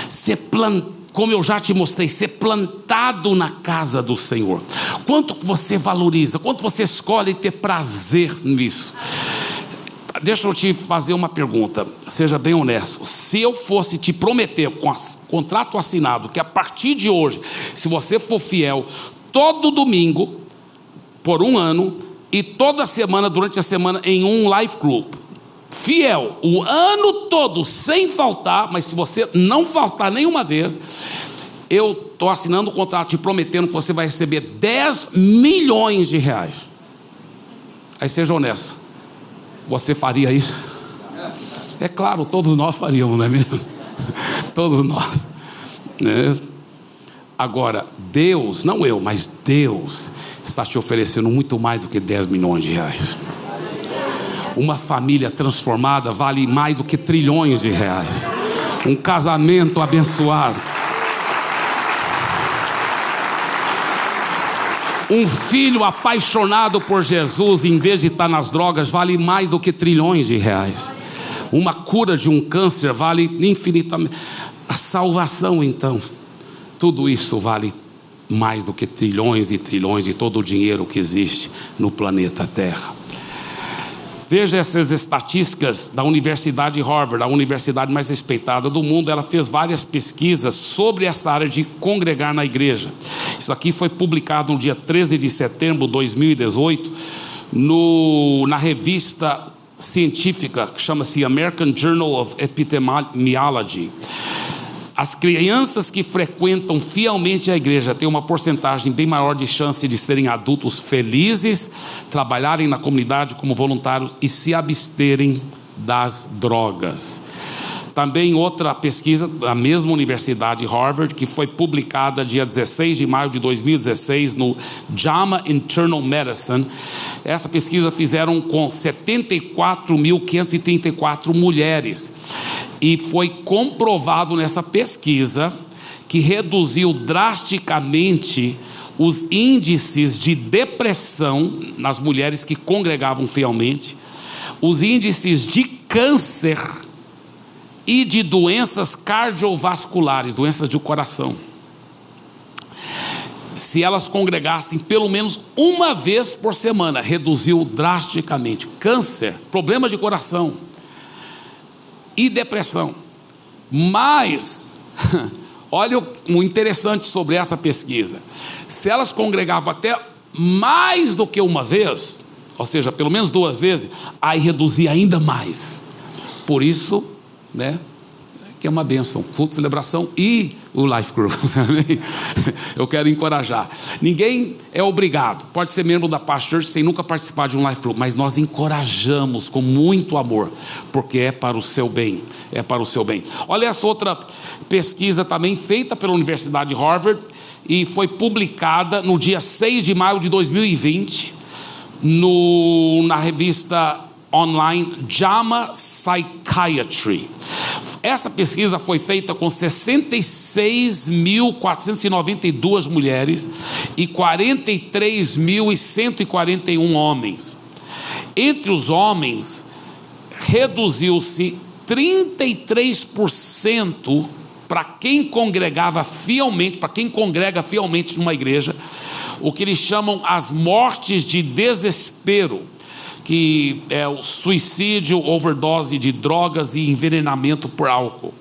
Ser plantado como eu já te mostrei, ser plantado na casa do Senhor. Quanto você valoriza, quanto você escolhe ter prazer nisso. Deixa eu te fazer uma pergunta, seja bem honesto. Se eu fosse te prometer com contrato assinado que a partir de hoje, se você for fiel, todo domingo, por um ano, e toda semana, durante a semana, em um life group, fiel, o ano todo, sem faltar, mas se você não faltar nenhuma vez, eu estou assinando um contrato te prometendo que você vai receber 10 milhões de reais. Aí seja honesto. Você faria isso? É claro, todos nós faríamos, não é mesmo? todos nós. Né? Agora, Deus, não eu, mas Deus está te oferecendo muito mais do que 10 milhões de reais. Uma família transformada vale mais do que trilhões de reais. Um casamento abençoado Um filho apaixonado por Jesus, em vez de estar nas drogas, vale mais do que trilhões de reais. Uma cura de um câncer vale infinitamente. A salvação, então, tudo isso vale mais do que trilhões e trilhões de todo o dinheiro que existe no planeta Terra. Veja essas estatísticas da Universidade Harvard, a universidade mais respeitada do mundo. Ela fez várias pesquisas sobre essa área de congregar na igreja. Isso aqui foi publicado no dia 13 de setembro de 2018 no, na revista científica que chama-se American Journal of Epidemiology. As crianças que frequentam fielmente a igreja têm uma porcentagem bem maior de chance de serem adultos felizes, trabalharem na comunidade como voluntários e se absterem das drogas. Também outra pesquisa da mesma Universidade Harvard, que foi publicada dia 16 de maio de 2016 no JAMA Internal Medicine. Essa pesquisa fizeram com 74.534 mulheres e foi comprovado nessa pesquisa que reduziu drasticamente os índices de depressão nas mulheres que congregavam fielmente, os índices de câncer e de doenças cardiovasculares, doenças do coração. Se elas congregassem pelo menos uma vez por semana, reduziu drasticamente câncer, problema de coração, e depressão. Mas, <laughs> olha o interessante sobre essa pesquisa: se elas congregavam até mais do que uma vez, ou seja, pelo menos duas vezes, aí reduzia ainda mais. Por isso, né? que é uma benção, culto, celebração e o Life Group. <laughs> Eu quero encorajar. Ninguém é obrigado, pode ser membro da Pastor sem nunca participar de um Life Group, mas nós encorajamos com muito amor, porque é para o seu bem, é para o seu bem. Olha essa outra pesquisa também feita pela Universidade de Harvard e foi publicada no dia 6 de maio de 2020 no, na revista online JAMA Psychiatry. Essa pesquisa foi feita com 66.492 mulheres e 43.141 homens. Entre os homens, reduziu-se 33% para quem congregava fielmente, para quem congrega fielmente numa igreja, o que eles chamam as mortes de desespero que é o suicídio, overdose de drogas e envenenamento por álcool.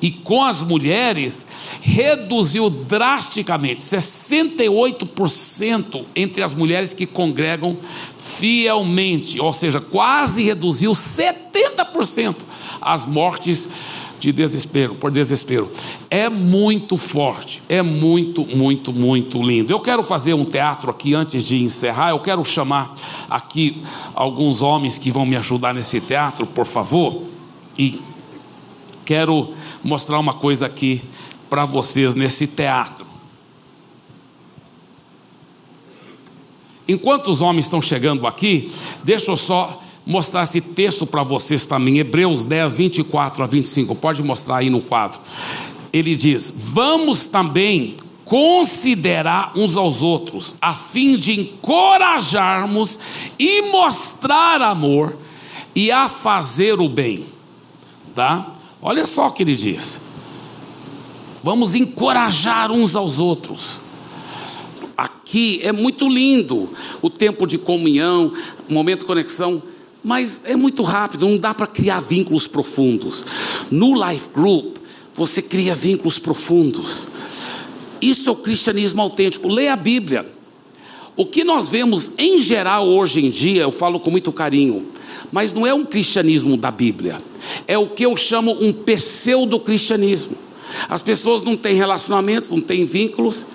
E com as mulheres, reduziu drasticamente, 68% entre as mulheres que congregam fielmente, ou seja, quase reduziu 70% as mortes de desespero, por desespero. É muito forte, é muito, muito, muito lindo. Eu quero fazer um teatro aqui antes de encerrar. Eu quero chamar aqui alguns homens que vão me ajudar nesse teatro, por favor. E quero mostrar uma coisa aqui para vocês nesse teatro. Enquanto os homens estão chegando aqui, deixa eu só mostrar esse texto para vocês também, Hebreus 10, 24 a 25. Pode mostrar aí no quadro. Ele diz: Vamos também considerar uns aos outros, a fim de encorajarmos e mostrar amor e a fazer o bem. Tá? Olha só o que ele diz. Vamos encorajar uns aos outros. Aqui é muito lindo o tempo de comunhão, momento de conexão mas é muito rápido, não dá para criar vínculos profundos. No Life Group, você cria vínculos profundos. Isso é o cristianismo autêntico. Leia a Bíblia. O que nós vemos em geral hoje em dia, eu falo com muito carinho, mas não é um cristianismo da Bíblia. É o que eu chamo um pseudo-cristianismo. As pessoas não têm relacionamentos, não têm vínculos.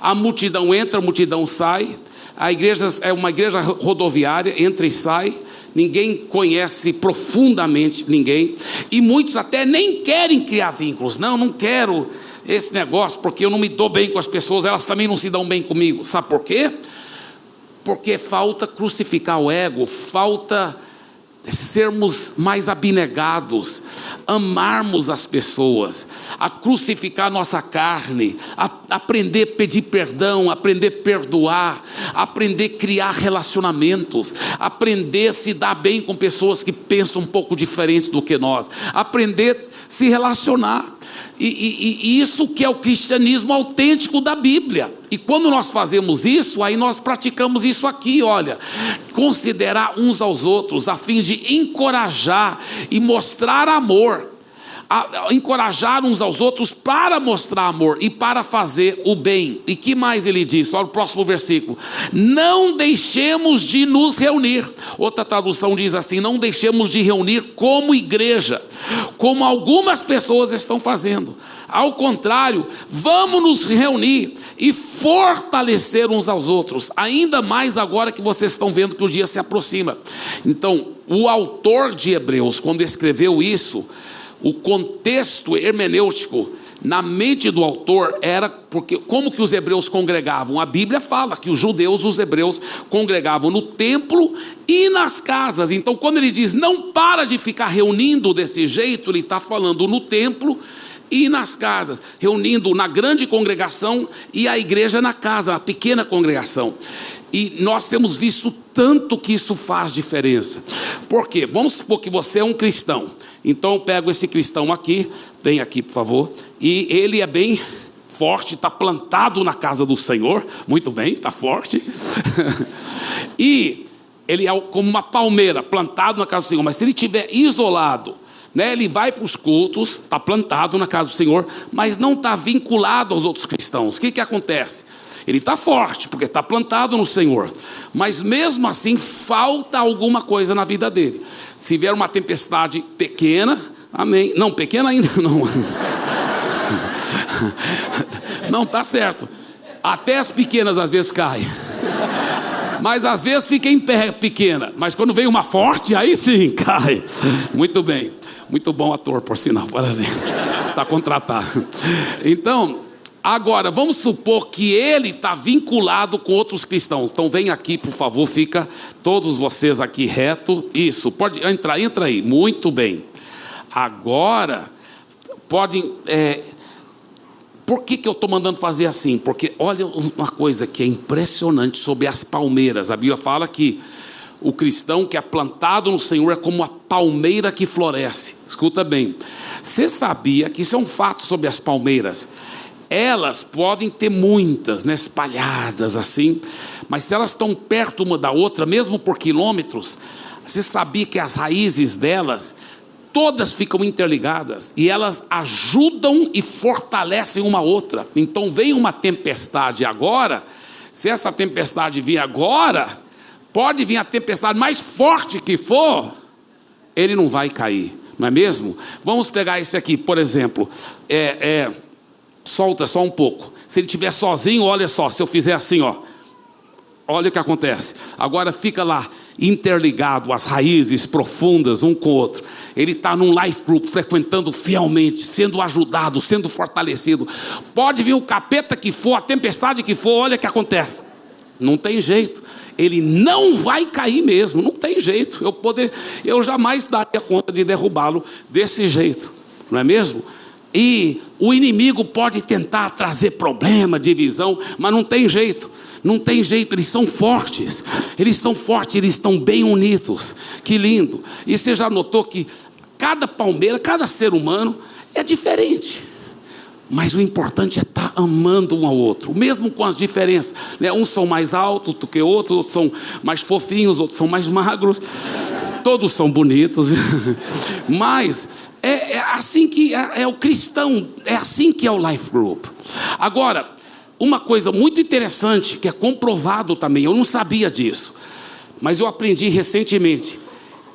A multidão entra, a multidão sai. A igreja é uma igreja rodoviária, entra e sai ninguém conhece profundamente ninguém, e muitos até nem querem criar vínculos. Não, não quero esse negócio porque eu não me dou bem com as pessoas, elas também não se dão bem comigo. Sabe por quê? Porque falta crucificar o ego, falta sermos mais abnegados, amarmos as pessoas, a crucificar nossa carne, a aprender a pedir perdão, aprender a perdoar, aprender a criar relacionamentos, aprender a se dar bem com pessoas que pensam um pouco diferente do que nós, aprender se relacionar. E, e, e, isso que é o cristianismo autêntico da Bíblia. E quando nós fazemos isso, aí nós praticamos isso aqui, olha. Considerar uns aos outros, a fim de encorajar e mostrar amor a, encorajar uns aos outros para mostrar amor e para fazer o bem. E que mais ele diz? Olha o próximo versículo: Não deixemos de nos reunir. Outra tradução diz assim: Não deixemos de reunir como igreja, como algumas pessoas estão fazendo. Ao contrário, vamos nos reunir e fortalecer uns aos outros, ainda mais agora que vocês estão vendo que o dia se aproxima. Então, o autor de Hebreus, quando escreveu isso, o contexto hermenêutico na mente do autor era porque como que os hebreus congregavam? A Bíblia fala que os judeus, os hebreus congregavam no templo e nas casas. Então, quando ele diz não para de ficar reunindo desse jeito, ele está falando no templo e nas casas, reunindo na grande congregação e a igreja na casa, na pequena congregação. E nós temos visto tanto que isso faz diferença. Por quê? Vamos supor que você é um cristão. Então eu pego esse cristão aqui, vem aqui por favor, e ele é bem forte, está plantado na casa do Senhor. Muito bem, está forte. <laughs> e ele é como uma palmeira, plantado na casa do Senhor. Mas se ele estiver isolado, né, ele vai para os cultos, está plantado na casa do Senhor, mas não está vinculado aos outros cristãos. O que, que acontece? Ele está forte, porque está plantado no Senhor. Mas mesmo assim, falta alguma coisa na vida dele. Se vier uma tempestade pequena, Amém. Não, pequena ainda <laughs> não. Não, tá certo. Até as pequenas às vezes caem. Mas às vezes fica em pé pequena. Mas quando vem uma forte, aí sim <laughs> cai. Muito bem. Muito bom ator, por sinal. Parabéns. Está contratado. Então, agora, vamos supor que ele está vinculado com outros cristãos. Então, vem aqui, por favor, fica todos vocês aqui reto. Isso, pode entrar, entra aí. Muito bem. Agora, podem. É, por que, que eu estou mandando fazer assim? Porque olha uma coisa que é impressionante sobre as palmeiras. A Bíblia fala que o cristão que é plantado no Senhor é como a palmeira que floresce. Escuta bem. Você sabia que isso é um fato sobre as palmeiras? Elas podem ter muitas, né, espalhadas assim, mas se elas estão perto uma da outra, mesmo por quilômetros, você sabia que as raízes delas todas ficam interligadas e elas ajudam e fortalecem uma outra. Então vem uma tempestade agora, se essa tempestade vir agora, pode vir a tempestade mais forte que for, ele não vai cair, não é mesmo? Vamos pegar esse aqui, por exemplo, é, é, solta só um pouco. Se ele estiver sozinho, olha só, se eu fizer assim, ó, olha o que acontece. Agora fica lá interligado, as raízes profundas um com o outro. Ele está num life group, frequentando fielmente, sendo ajudado, sendo fortalecido. Pode vir o capeta que for, a tempestade que for, olha o que acontece. Não tem jeito. Ele não vai cair mesmo, não tem jeito. Eu poder, eu jamais daria conta de derrubá-lo desse jeito, não é mesmo? E o inimigo pode tentar trazer problema, divisão, mas não tem jeito. Não tem jeito, eles são fortes. Eles são fortes, eles estão bem unidos. Que lindo. E você já notou que cada palmeira, cada ser humano é diferente. Mas o importante é estar tá amando um ao outro, mesmo com as diferenças. Né? Uns são mais altos do que outros, outros são mais fofinhos, outros são mais magros. Todos são bonitos. <laughs> Mas é, é assim que é, é o cristão, é assim que é o life group. Agora, uma coisa muito interessante, que é comprovado também, eu não sabia disso, mas eu aprendi recentemente,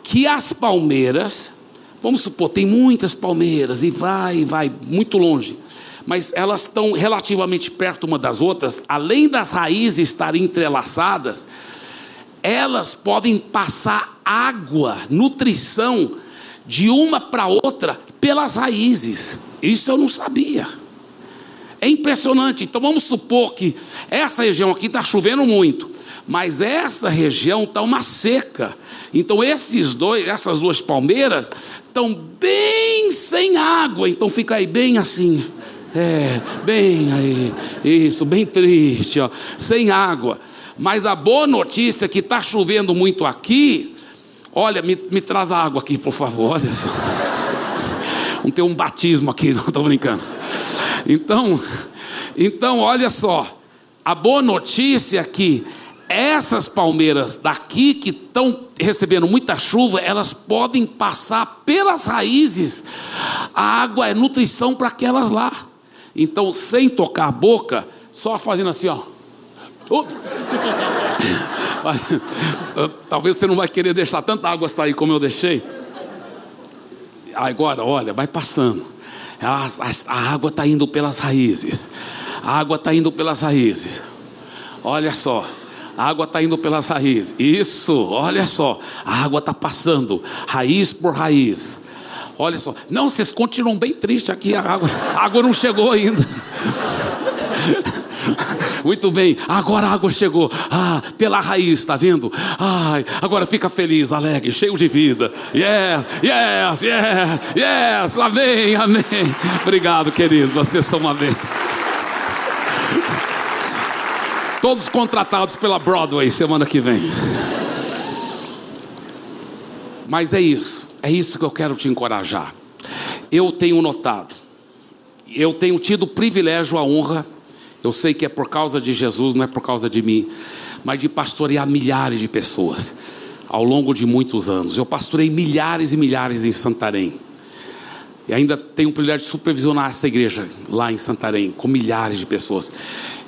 que as palmeiras, vamos supor, tem muitas palmeiras e vai, vai muito longe, mas elas estão relativamente perto uma das outras, além das raízes estarem entrelaçadas, elas podem passar água, nutrição, de uma para outra pelas raízes. Isso eu não sabia. É impressionante. Então vamos supor que essa região aqui está chovendo muito, mas essa região está uma seca. Então esses dois, essas duas palmeiras estão bem sem água. Então fica aí bem assim. É, bem aí, isso, bem triste, ó, sem água. Mas a boa notícia é que está chovendo muito aqui. Olha, me, me traz a água aqui, por favor. Olha só. Não tem um batismo aqui, não estou brincando. Então, então olha só, a boa notícia é que essas palmeiras daqui que estão recebendo muita chuva, elas podem passar pelas raízes. A água é nutrição para aquelas lá. Então, sem tocar a boca, só fazendo assim, ó. Talvez você não vai querer deixar tanta água sair como eu deixei. Agora, olha, vai passando. A, a, a água está indo pelas raízes. A água está indo pelas raízes. Olha só. A água está indo pelas raízes. Isso, olha só. A água está passando, raiz por raiz. Olha só. Não, vocês continuam bem tristes aqui. A água, a água não chegou ainda. Muito bem, agora a água chegou. Ah, pela raiz, está vendo? Ai, agora fica feliz, alegre, cheio de vida. Yes, yes, yes, yes. Amém, amém. Obrigado, querido. Vocês são uma vez. Todos contratados pela Broadway semana que vem. Mas é isso, é isso que eu quero te encorajar. Eu tenho notado, eu tenho tido o privilégio, a honra eu sei que é por causa de Jesus, não é por causa de mim, mas de pastorear milhares de pessoas ao longo de muitos anos. Eu pastorei milhares e milhares em Santarém. E ainda tenho o privilégio de supervisionar essa igreja lá em Santarém, com milhares de pessoas.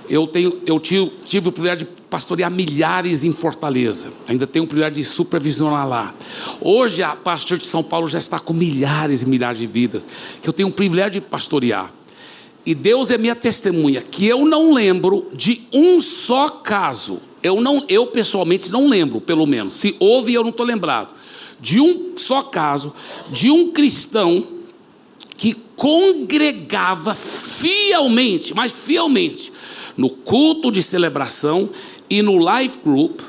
Eu, tenho, eu tive, tive o privilégio de pastorear milhares em Fortaleza. Ainda tenho o privilégio de supervisionar lá. Hoje a pastor de São Paulo já está com milhares e milhares de vidas. Que eu tenho o privilégio de pastorear. E Deus é minha testemunha que eu não lembro de um só caso. Eu não, eu pessoalmente não lembro, pelo menos. Se houve, eu não estou lembrado. De um só caso de um cristão que congregava fielmente, mas fielmente, no culto de celebração e no life group,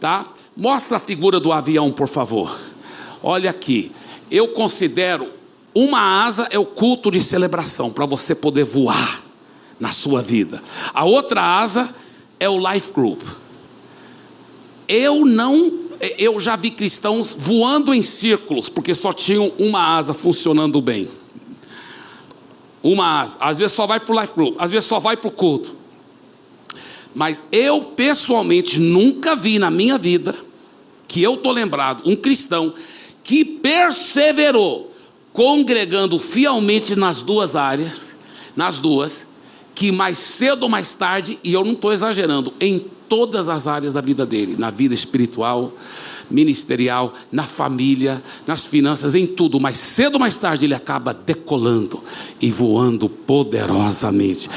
tá? Mostra a figura do avião, por favor. Olha aqui. Eu considero uma asa é o culto de celebração para você poder voar na sua vida. A outra asa é o life group. Eu não eu já vi cristãos voando em círculos porque só tinham uma asa funcionando bem. Uma asa. Às vezes só vai para o life group, às vezes só vai para o culto. Mas eu pessoalmente nunca vi na minha vida, que eu estou lembrado, um cristão que perseverou, congregando fielmente nas duas áreas, nas duas, que mais cedo ou mais tarde, e eu não estou exagerando, em todas as áreas da vida dele, na vida espiritual, ministerial, na família, nas finanças, em tudo, mas cedo ou mais tarde ele acaba decolando e voando poderosamente.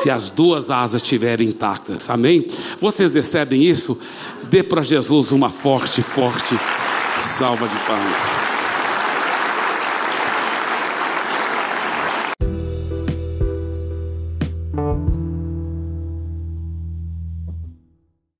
Se as duas asas estiverem intactas, amém? Vocês recebem isso? Dê para Jesus uma forte, forte salva de palmas.